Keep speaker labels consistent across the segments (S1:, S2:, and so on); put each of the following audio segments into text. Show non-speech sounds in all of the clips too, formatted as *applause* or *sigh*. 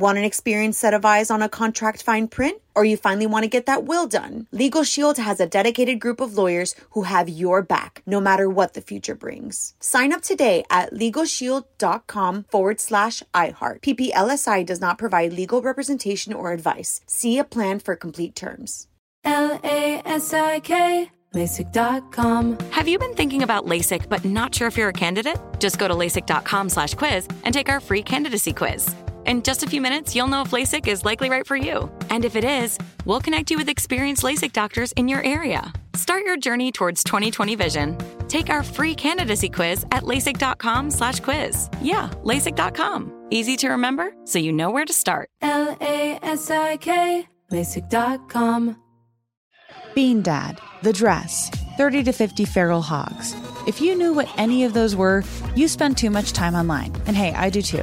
S1: Want an experienced set of eyes on a contract fine print? Or you finally want to get that will done? Legal Shield has a dedicated group of lawyers who have your back, no matter what the future brings. Sign up today at LegalShield.com forward slash iHeart. PPLSI does not provide legal representation or advice. See a plan for complete terms.
S2: L A S I K. LASIK.com.
S3: Have you been thinking about LASIK but not sure if you're a candidate? Just go to LASIK.com slash quiz and take our free candidacy quiz. In just a few minutes, you'll know if LASIK is likely right for you. And if it is, we'll connect you with experienced LASIK doctors in your area. Start your journey towards 2020 vision. Take our free candidacy quiz at LASIK.com slash quiz. Yeah, LASIK.com. Easy to remember, so you know where to start.
S2: L A S I K. LASIK.com.
S4: Bean Dad, The Dress, 30 to 50 Feral Hogs. If you knew what any of those were, you spend too much time online. And hey, I do too.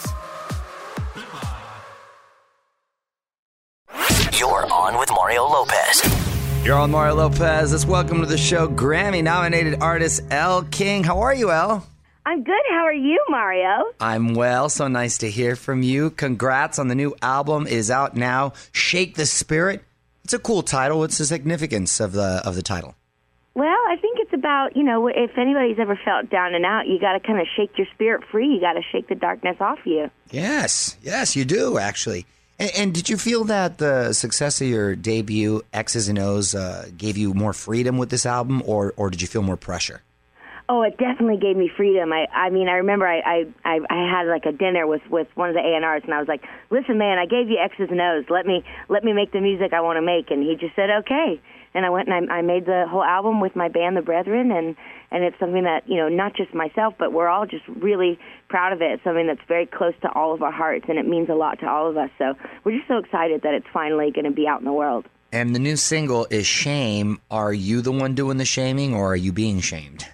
S5: You're on Mario Lopez.
S6: Let's welcome to the show Grammy nominated artist Elle King. How are you, Elle?
S7: I'm good. How are you, Mario?
S6: I'm well. So nice to hear from you. Congrats on the new album is out now. Shake the Spirit. It's a cool title. What's the significance of the of the title?
S7: Well, I think it's about, you know, if anybody's ever felt down and out, you got to kind of shake your spirit free. You got to shake the darkness off you.
S6: Yes, yes, you do actually. And, and did you feel that the success of your debut, X's and O's, uh, gave you more freedom with this album, or or did you feel more pressure?
S7: Oh, it definitely gave me freedom. I, I mean, I remember I, I, I, had like a dinner with with one of the A and R's, and I was like, "Listen, man, I gave you X's and O's. Let me let me make the music I want to make." And he just said, "Okay." And I went and I, I made the whole album with my band, The Brethren, and and it's something that you know, not just myself, but we're all just really proud of it. It's something that's very close to all of our hearts, and it means a lot to all of us. So we're just so excited that it's finally going to be out in the world.
S6: And the new single is "Shame." Are you the one doing the shaming, or are you being shamed?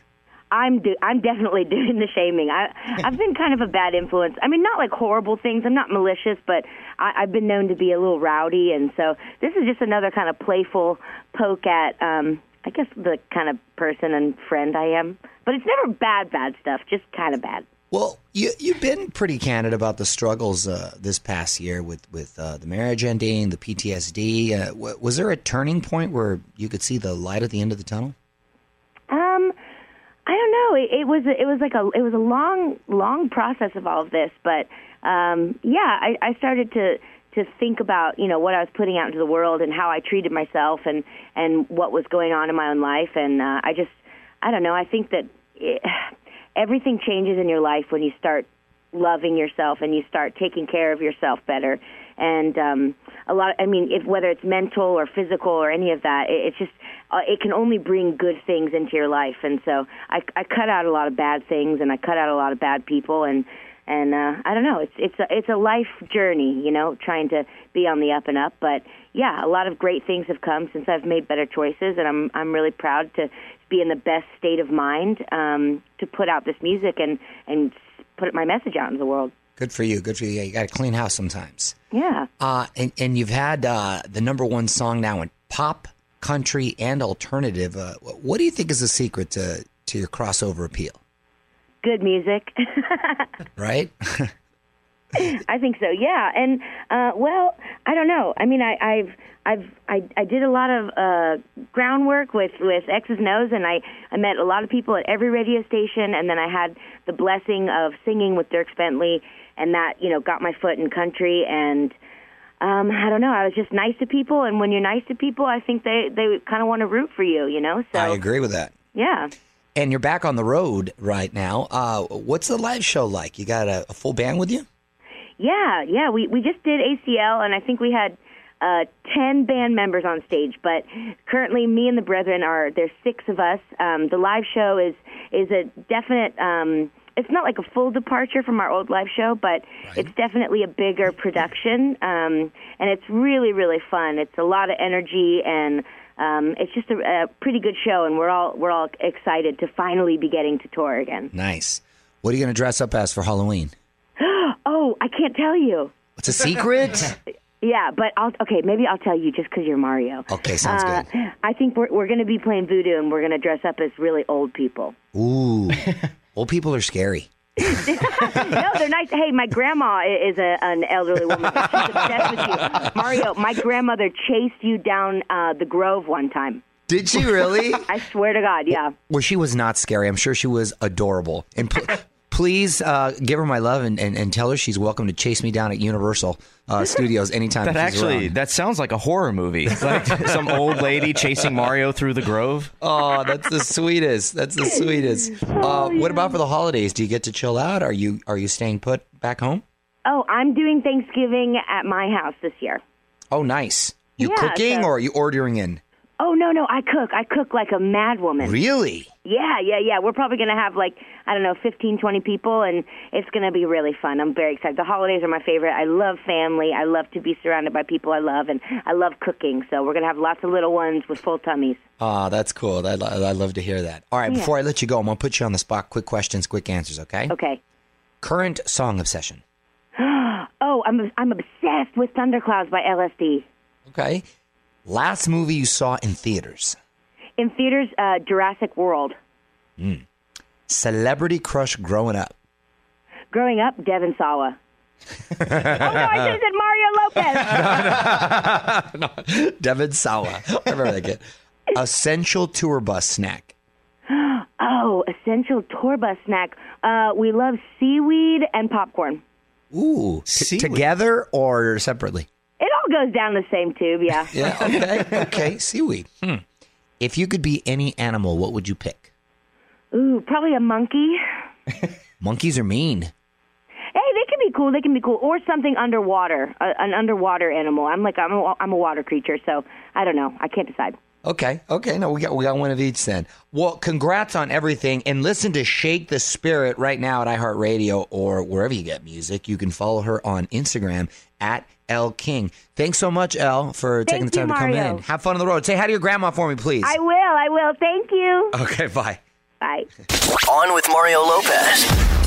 S7: I'm do- I'm definitely *laughs* doing the shaming. I I've been kind of a bad influence. I mean, not like horrible things. I'm not malicious, but I, I've been known to be a little rowdy, and so this is just another kind of playful poke at, um, I guess, the kind of person and friend I am. But it's never bad, bad stuff. Just kind of bad.
S6: Well, you you've been pretty candid about the struggles uh, this past year with with uh, the marriage ending, the PTSD. Uh, w- was there a turning point where you could see the light at the end of the tunnel?
S7: It, it was it was like a it was a long long process of all of this, but um, yeah, I, I started to to think about you know what I was putting out into the world and how I treated myself and and what was going on in my own life, and uh, I just I don't know. I think that it, *sighs* everything changes in your life when you start loving yourself and you start taking care of yourself better and um a lot i mean if whether it's mental or physical or any of that it, it's just uh, it can only bring good things into your life. And so i i cut out a lot of bad things and i cut out a lot of bad people. And and uh i don't know. It's it's a it's a life journey you know trying to be on the up and up. But yeah a lot of great things have come since i've made better choices. And i'm i'm really proud to be in the best state of mind um to put out this music and and put my message out into the world
S6: Good for you. Good for you. Yeah, you got to clean house sometimes.
S7: yeah
S6: Uh, and, and you've had uh, the number one song now in pop, country, and alternative. Uh, what do you think is the secret to, to your crossover appeal?
S7: good music *laughs*
S6: Right? *laughs*
S7: I think so. Yeah, and uh, well, I don't know. I mean, I, I've I've I, I did a lot of uh, groundwork with with X's and O's, and I I met a lot of people at every radio station, and then I had the blessing of singing with Dierks Bentley, and that you know got my foot in country and. Um, I don't know. I was just nice to people, and when you're nice to people, I think they they kind of want to root for you, you know. So
S6: I agree with that.
S7: yeah.
S6: And you're back on the road right now. Uh, what's the live show like? You got a, a full band with you?
S7: Yeah, yeah. We we just did ACL, and I think we had uh, ten band members on stage. But currently, me and the Brethren are there's six of us. Um, the live show is is a definite. Um, it's not like a full departure from our old live show, but it's definitely a bigger production, um, and it's really really fun. It's a lot of energy and. Um, it's just a, a pretty good show, and we're all we're all excited to finally be getting to tour again.
S6: Nice. What are you going to dress up as for Halloween? *gasps*
S7: Oh, I can't tell you.
S6: It's a secret. *laughs*
S7: Yeah, but I'll okay. Maybe I'll tell you just because you're Mario.
S6: Okay, sounds
S7: Uh,
S6: good.
S7: I think we're we're going to be playing voodoo, and we're going to dress up as really old people.
S6: Ooh, *laughs* old people are scary. *laughs*
S7: no, they're nice. Hey, my grandma is a, an elderly woman. She's obsessed with you, Mario. My grandmother chased you down uh, the Grove one time.
S6: Did she really? *laughs*
S7: I swear to God, yeah.
S6: well, she was not scary. I'm sure she was adorable. And pl- please uh, give her my love and, and, and tell her she's welcome to chase me down at Universal uh, Studios anytime.
S8: That
S6: she's
S8: actually
S6: around.
S8: that sounds like a horror movie. Like *laughs* some old lady chasing Mario through the grove.
S6: Oh, that's the sweetest. That's the sweetest. Uh, what about for the holidays? Do you get to chill out? Are you are you staying put back home?
S7: Oh, I'm doing Thanksgiving at my house this year.
S6: Oh, nice. You
S7: Yeah,
S6: cooking
S7: so-
S6: or are you ordering in?
S7: Oh no, no, I cook. I cook like a mad woman.
S6: Really?
S7: Yeah, yeah, yeah. We're probably going to have like, I don't know, fifteen, twenty people, and it's going to be really fun. I'm very excited. The holidays are my favorite. I love family. I love to be surrounded by people I love, and I love cooking. So we're going to have lots of little ones with full tummies.
S6: Ah, that's cool. I, I love to hear that. All right,
S7: Yeah.
S6: before I let you go, I'm going to put you on the spot. Quick questions, quick answers, okay?
S7: Okay.
S6: Current song obsession. *gasps*
S7: Oh, I'm I'm obsessed with Thunderclouds by LSD.
S6: Okay. Last movie you saw in theaters.
S7: In theaters, uh, Jurassic World.
S6: Celebrity crush growing up.
S7: Growing up, Devon Sawa. *laughs* oh no, I should have said Mario Lopez. *laughs*
S6: No, Devon Sawa. I remember that kid. Essential tour bus snack. *gasps*
S7: Oh, essential tour bus snack. Uh, we love seaweed and popcorn.
S6: Ooh. T- together or separately?
S7: It all goes down the same tube, yeah. *laughs*
S6: Yeah, okay. okay. Seaweed. Hmm. If you could be any animal, what would you pick?
S7: Ooh, probably a monkey. *laughs*
S6: Monkeys are mean.
S7: Hey, they can be cool. They can be cool, or something underwater, a, an underwater animal. I'm like I'm a, I'm a water creature, so I don't know. I can't decide.
S6: Okay, okay. No, we got we got one of each then. Well, congrats on everything, and listen to Shake the Spirit right now at iHeartRadio or wherever you get music. You can follow her on Instagram at Elle King. Thanks so much, Elle, for taking the time
S7: you,
S6: to come
S7: Mario.
S6: in. Have fun on the road. Say hi to your grandma for me, please.
S7: I will. I will. Thank you.
S6: okay, bye.
S7: Bye.
S5: On with Mario Lopez.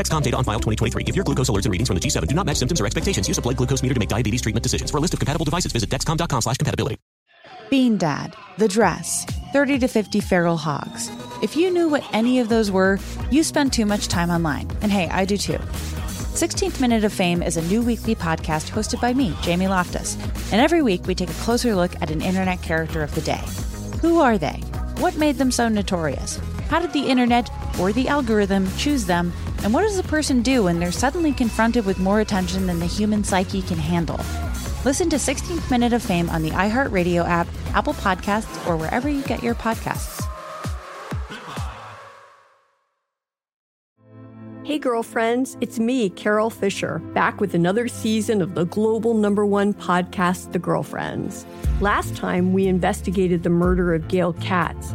S9: Dexcom data on file 2023. If your glucose alerts and readings from the G7 do not match symptoms or expectations, use a blood glucose meter to make diabetes treatment decisions. For a list of compatible devices, visit dexcom.com slash compatibility.
S4: Bean Dad, The Dress, 30 to 50 Feral Hogs. If you knew what any of those were, you spend too much time online. And hey, I do too. 16th Minute of Fame is a new weekly podcast hosted by me, Jamie Loftus. And every week we take a closer look at an internet character of the day. Who are they? What made them so notorious? How did the internet or the algorithm choose them? And what does a person do when they're suddenly confronted with more attention than the human psyche can handle? Listen to 16th Minute of Fame on the iHeartRadio app, Apple Podcasts, or wherever you get your podcasts.
S10: Hey, girlfriends, it's me, Carol Fisher, back with another season of the global number one podcast, The Girlfriends. Last time, we investigated the murder of Gail Katz.